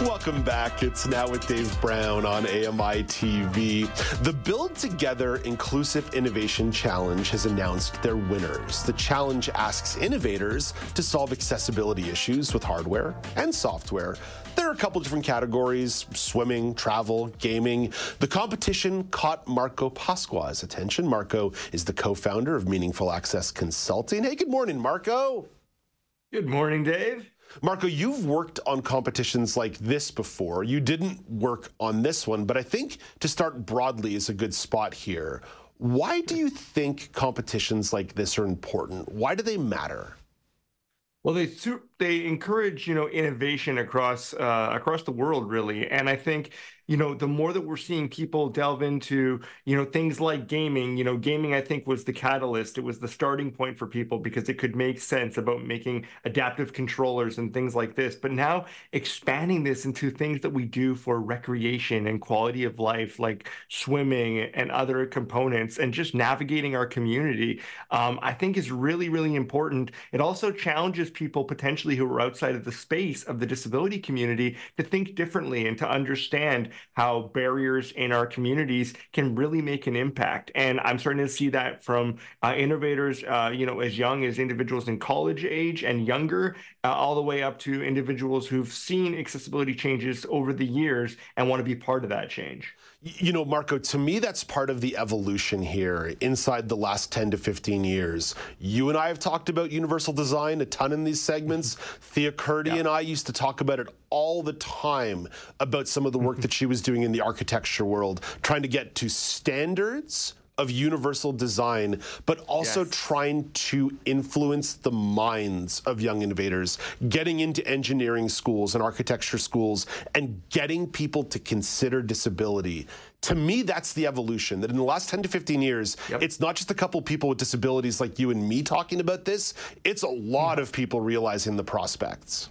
Welcome back. It's now with Dave Brown on AMI TV. The Build2gether Inclusive Innovation Challenge has announced their winners. The challenge asks innovators to solve accessibility issues with hardware and software. There are a couple different categories swimming, travel, gaming. The competition caught Marco Pasqua's attention. Marco is the co founder of Meaningful Access Consulting. Hey, good morning, Marco. Good morning, Dave. Marco, you've worked on competitions like this before. You didn't work on this one, but I think to start broadly is a good spot here. Why do you think competitions like this are important? Why do they matter? Well, they they encourage you know innovation across uh, across the world, really, and I think you know, the more that we're seeing people delve into, you know, things like gaming, you know, gaming, I think was the catalyst. It was the starting point for people because it could make sense about making adaptive controllers and things like this. But now expanding this into things that we do for recreation and quality of life, like swimming and other components, and just navigating our community, um, I think is really, really important. It also challenges people potentially who are outside of the space of the disability community to think differently and to understand how barriers in our communities can really make an impact. And I'm starting to see that from uh, innovators, uh, you know, as young as individuals in college age and younger, uh, all the way up to individuals who've seen accessibility changes over the years and want to be part of that change. You know, Marco, to me, that's part of the evolution here inside the last 10 to 15 years. You and I have talked about universal design a ton in these segments. Mm-hmm. Thea Kurdi yeah. and I used to talk about it all the time about some of the work mm-hmm. that she was doing in the architecture world, trying to get to standards of universal design, but also yes. trying to influence the minds of young innovators, getting into engineering schools and architecture schools, and getting people to consider disability. To me, that's the evolution. That in the last 10 to 15 years, yep. it's not just a couple people with disabilities like you and me talking about this, it's a lot mm-hmm. of people realizing the prospects.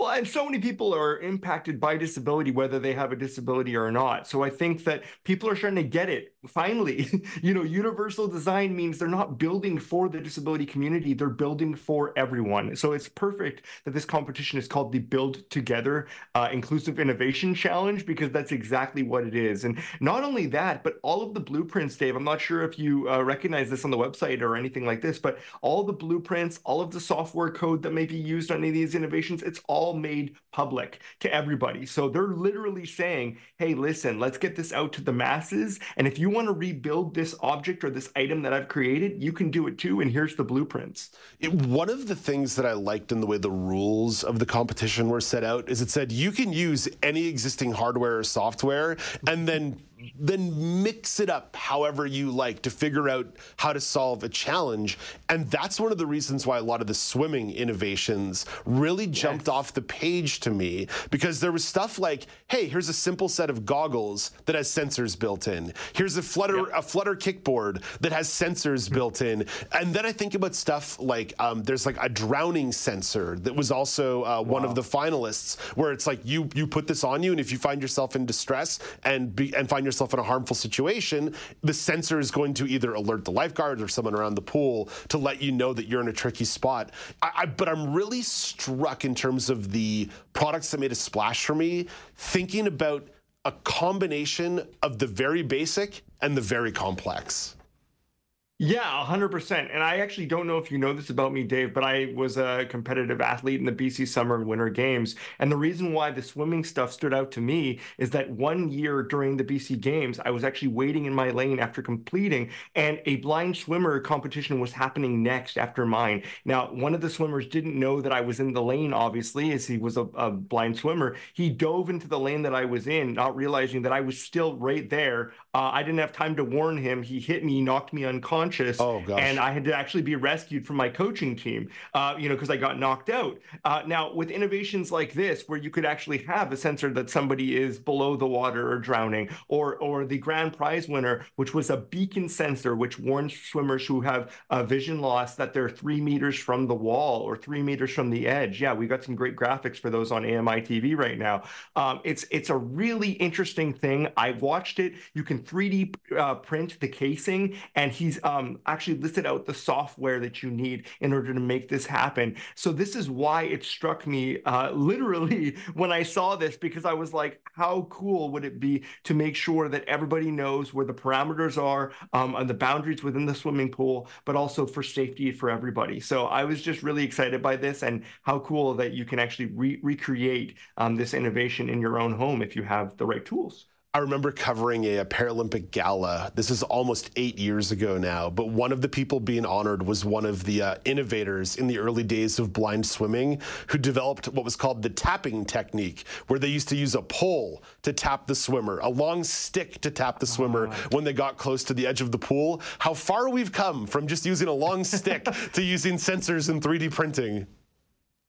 Well, and so many people are impacted by disability, whether they have a disability or not. So I think that people are starting to get it. Finally, you know, universal design means they're not building for the disability community, they're building for everyone. So it's perfect that this competition is called the Build2gether uh, Inclusive Innovation Challenge because that's exactly what it is. And not only that, but all of the blueprints, Dave, I'm not sure if you uh, recognize this on the website or anything like this, but all the blueprints, all of the software code that may be used on any of these innovations, it's all made public to everybody. So they're literally saying, hey, listen, let's get this out to the masses. And if you want to rebuild this object or this item that I've created, you can do it too. And here's the blueprints. It, one of the things that I liked in the way the rules of the competition were set out is it said you can use any existing hardware or software and then then mix it up however you like to figure out how to solve a challenge. And that's one of the reasons why a lot of the swimming innovations really jumped yes. off the page to me because there was stuff like, hey, here's a simple set of goggles that has sensors built in. Here's a flutter yep. a flutter kickboard that has sensors mm-hmm. built in. And then I think about stuff like um, there's like a drowning sensor that was also uh, wow. one of the finalists where it's like you you put this on you and if you find yourself in distress and be, and find yourself in a harmful situation, the sensor is going to either alert the lifeguards or someone around the pool to let you know that you're in a tricky spot. I, I, but I'm really struck in terms of the products that made a splash for me, thinking about a combination of the very basic and the very complex. Yeah, 100%. And I actually don't know if you know this about me, Dave, but I was a competitive athlete in the BC Summer and Winter Games. And the reason why the swimming stuff stood out to me is that one year during the BC Games, I was actually waiting in my lane after completing, and a blind swimmer competition was happening next after mine. Now, one of the swimmers didn't know that I was in the lane, obviously, as he was a, a blind swimmer. He dove into the lane that I was in, not realizing that I was still right there. Uh, I didn't have time to warn him. He hit me, knocked me unconscious. Oh, gosh. And I had to actually be rescued from my coaching team, uh, you know, because I got knocked out. Uh, now, with innovations like this, where you could actually have a sensor that somebody is below the water or drowning, or or the grand prize winner, which was a beacon sensor, which warns swimmers who have uh, vision loss that they're three meters from the wall or three meters from the edge. Yeah, we got some great graphics for those on AMI TV right now. Um, it's it's a really interesting thing. I've watched it. You can 3D uh, print the casing, and he's um, actually listed out the software that you need in order to make this happen. So this is why it struck me uh, literally when I saw this because I was like, how cool would it be to make sure that everybody knows where the parameters are um, and the boundaries within the swimming pool, but also for safety for everybody. So I was just really excited by this and how cool that you can actually re- recreate um, this innovation in your own home if you have the right tools. I remember covering a, a, Paralympic gala. This is almost eight years ago now, but one of the people being honored was one of the uh, innovators in the early days of blind swimming who developed what was called the tapping technique, where they used to use a pole to tap the swimmer, a long stick to tap the swimmer when they got close to the edge of the pool. How far we've come from just using a long stick to using sensors and 3D printing.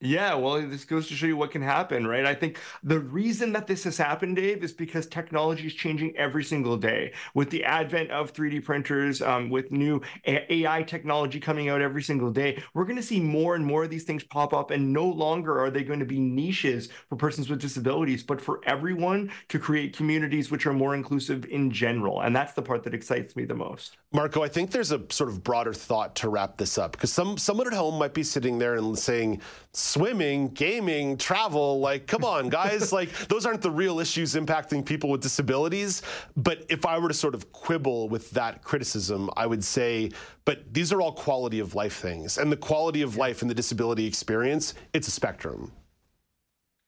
Yeah, well, this goes to show you what can happen, right? I think the reason that this has happened, Dave, is because technology is changing every single day. With the advent of 3D printers, um, with new AI technology coming out every single day, we're going to see more and more of these things pop up. And no longer are they going to be niches for persons with disabilities, but for everyone to create communities which are more inclusive in general. And that's the part that excites me the most. Marco, I think there's a sort of broader thought to wrap this up because some someone at home might be sitting there and saying, swimming, gaming, travel. Like, come on, guys. like, those aren't the real issues impacting people with disabilities. But if I were to sort of quibble with that criticism, I would say, but these are all quality of life things. And the quality of life and the disability experience, it's a spectrum.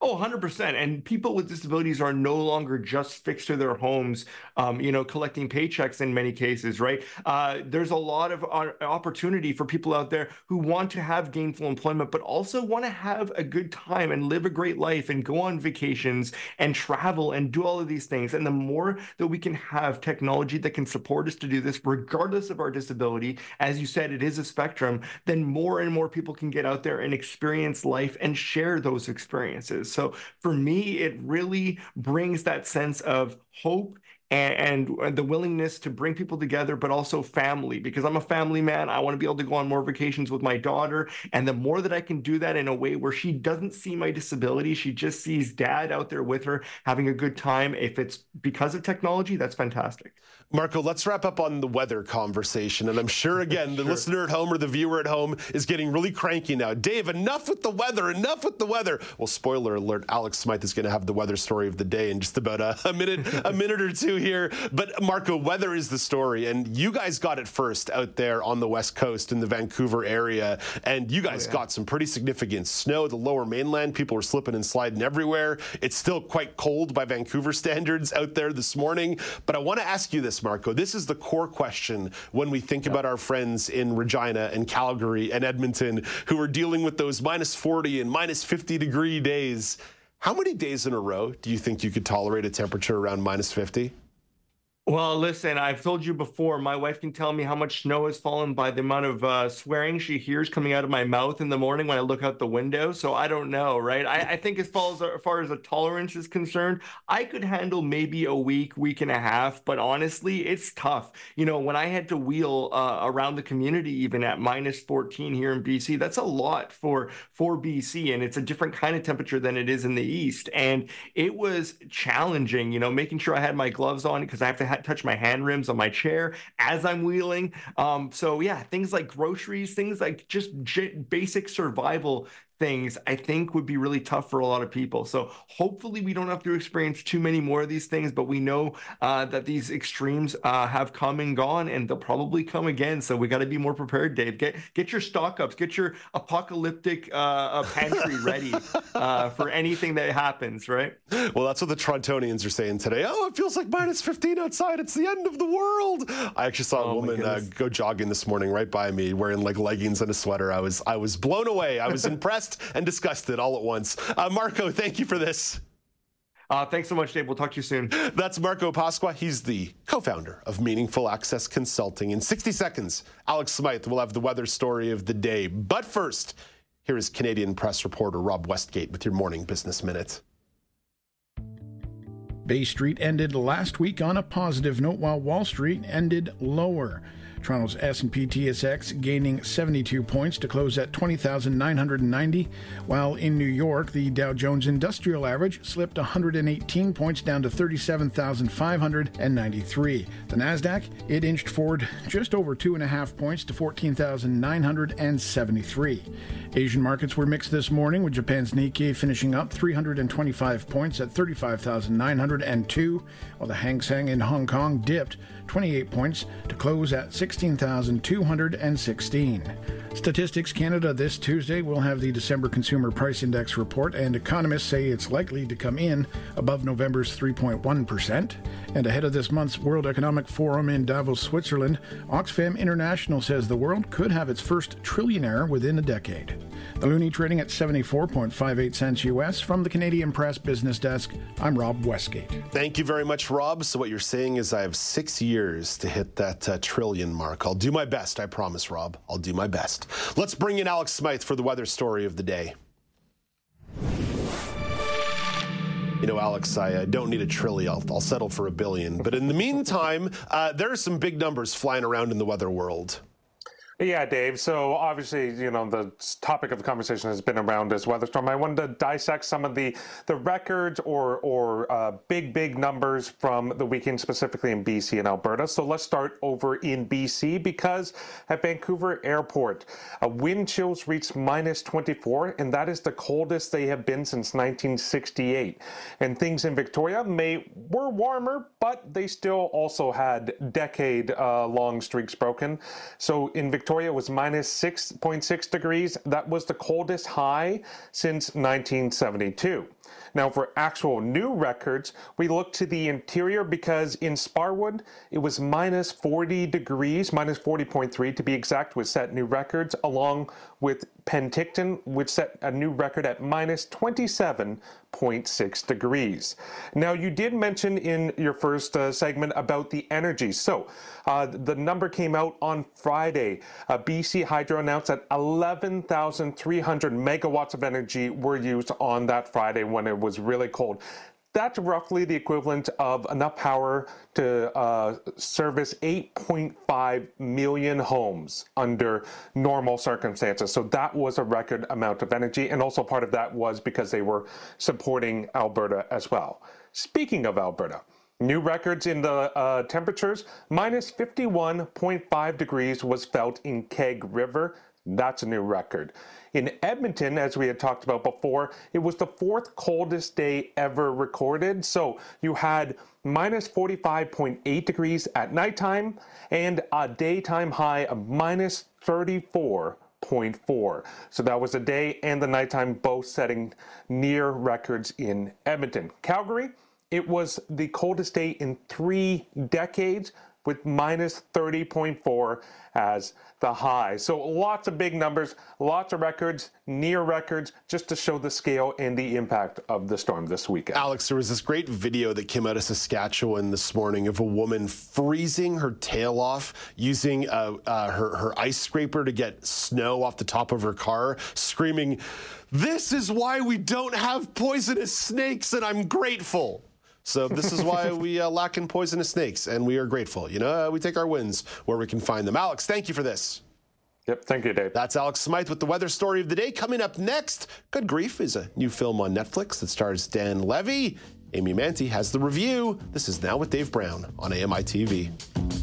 Oh, 100%. And people with disabilities are no longer just fixed to their homes, um, you know, collecting paychecks in many cases, right? Uh, there's a lot of uh, opportunity for people out there who want to have gainful employment, but also want to have a good time and live a great life and go on vacations and travel and do all of these things. And the more that we can have technology that can support us to do this, regardless of our disability, as you said, it is a spectrum, then more and more people can get out there and experience life and share those experiences. So for me, it really brings that sense of hope and, and, uh, the willingness to bring people together, but also family, because I'm a family man. I want to be able to go on more vacations with my daughter. And the more that I can do that in a way where she doesn't see my disability, she just sees dad out there with her having a good time. If it's because of technology, that's fantastic. Marco, let's wrap up on the weather conversation. And I'm sure, again, the listener at home or the viewer at home is getting really cranky now. Dave, enough with the weather, enough with the weather. Well, spoiler alert, Alex Smythe is going to have the weather story of the day in just about a, a minute, a minute or two here. But Marco, weather is the story. And you guys got it first out there on the West Coast in the Vancouver area. And you guys oh, yeah. got some pretty significant snow. The lower mainland, people were slipping and sliding everywhere. It's still quite cold by Vancouver standards out there this morning. But I want to ask you this, Marco. This is the core question when we think about our friends in Regina and Calgary and Edmonton who are dealing with those minus 40 and minus 50 degree days. How many days in a row do you think you could tolerate a temperature around minus 50? Well, listen, I've told you before, my wife can tell me how much snow has fallen by the amount of uh, swearing she hears coming out of my mouth in the morning when I look out the window. So I don't know, right? I, I think as far as, as far as a tolerance is concerned, I could handle maybe a week, week and a half, but honestly, it's tough. You know, when I had to wheel uh, around the community, even at minus 14 here in BC, that's a lot for, for BC. And it's a different kind of temperature than it is in the East. And it was challenging, you know, making sure I had my gloves on because I have to touch my hand rims on my chair as I'm wheeling. Um, so yeah, things like groceries, things like just j- basic survival things I think would be really tough for a lot of people. So hopefully we don't have to experience too many more of these things, but we know uh, that these extremes uh, have come and gone and they'll probably come again. So we got to be more prepared, Dave. Get get your stock ups, get your apocalyptic uh, uh pantry ready uh, for anything that happens, right? Well, that's what the Torontonians are saying today. Oh, it feels like minus 15 outside. It's the end of the world. I actually saw a oh, woman uh, go jogging this morning right by me wearing like leggings and a sweater. I was I was blown away. I was impressed impressed and disgusted all at once. Uh, Marco, thank you for this. Uh, thanks so much, Dave. We'll talk to you soon. That's Marco Pasqua. He's the co founder of Meaningful Access Consulting. In 60 seconds, Alex Smythe will have the weather story of the day. But first, here is Canadian press reporter Rob Westgate with your morning business minute. Bay Street ended last week on a positive note while Wall Street ended lower. Toronto's S&P TSX gaining 72 points to close at 20,990, while in New York the Dow Jones Industrial Average slipped 118 points down to 37,593. The Nasdaq it inched forward just over two and a half points to 14,973. Asian markets were mixed this morning, with Japan's Nikkei finishing up 325 points at 35,902, while the Hang Seng in Hong Kong dipped 28 points to close at 16,216. Statistics Canada this Tuesday will have the December Consumer Price Index report, and economists say it's likely to come in above November's 3.1%. And ahead of this month's World Economic Forum in Davos, Switzerland, Oxfam International says the world could have its first trillionaire within a decade. The loonie trading at 74.58 cents US from the Canadian Press Business Desk. I'm Rob Westgate. Thank you very much, Rob. So, what you're saying is I have six years to hit that uh, trillion mark. I'll do my best, I promise, Rob. I'll do my best. Let's bring in Alex Smythe for the weather story of the day. You know, Alex, I uh, don't need a trillion. I'll, I'll, settle for a billion. But in the meantime, uh, there are some big numbers flying around in the weather world. Yeah, Dave. So obviously, you know, the topic of the conversation has been around this weather storm. I wanted to dissect some of the the records or or uh, big big numbers from the weekend, specifically in BC and Alberta. So let's start over in BC because at Vancouver Airport, uh, wind chills reached minus 24, and that is the coldest they have been since 1968. And things in Victoria may were warmer, but they still also had decade uh, long streaks broken. So in Victoria Victoria was minus 6.6 degrees. That was the coldest high since 1972. Now, for actual new records, we look to the interior because in Sparwood, it was minus 40 degrees, minus 40.3 to be exact, was set new records, along with Penticton, which set a new record at minus 27.6 degrees. Now, you did mention in your first uh, segment about the energy. So, uh, the number came out on Friday. Uh, BC Hydro announced that 11,300 megawatts of energy were used on that Friday when it was really cold that's roughly the equivalent of enough power to uh, service 8.5 million homes under normal circumstances. So that was a record amount of energy. And also part of that was because they were supporting Alberta as well. Speaking of Alberta, New records in the uh, temperatures minus 51.5 degrees was felt in Keg River. That's a new record. In Edmonton, as we had talked about before, it was the fourth coldest day ever recorded. So you had minus 45.8 degrees at nighttime and a daytime high of minus 34.4. So that was the day and the nighttime both setting near records in Edmonton. Calgary, it was the coldest day in three decades with minus 30.4 as the high. So lots of big numbers, lots of records, near records, just to show the scale and the impact of the storm this weekend. Alex, there was this great video that came out of Saskatchewan this morning of a woman freezing her tail off using uh, uh, her, her ice scraper to get snow off the top of her car, screaming, This is why we don't have poisonous snakes, and I'm grateful. So this is why we uh, lack in poisonous snakes, and we are grateful. You know, uh, we take our wins where we can find them. Alex, thank you for this. Yep, thank you, Dave. That's Alex Smythe with the weather story of the day. Coming up next, Good Grief is a new film on Netflix that stars Dan Levy. Amy Manti has the review. This is Now with Dave Brown on AMI TV.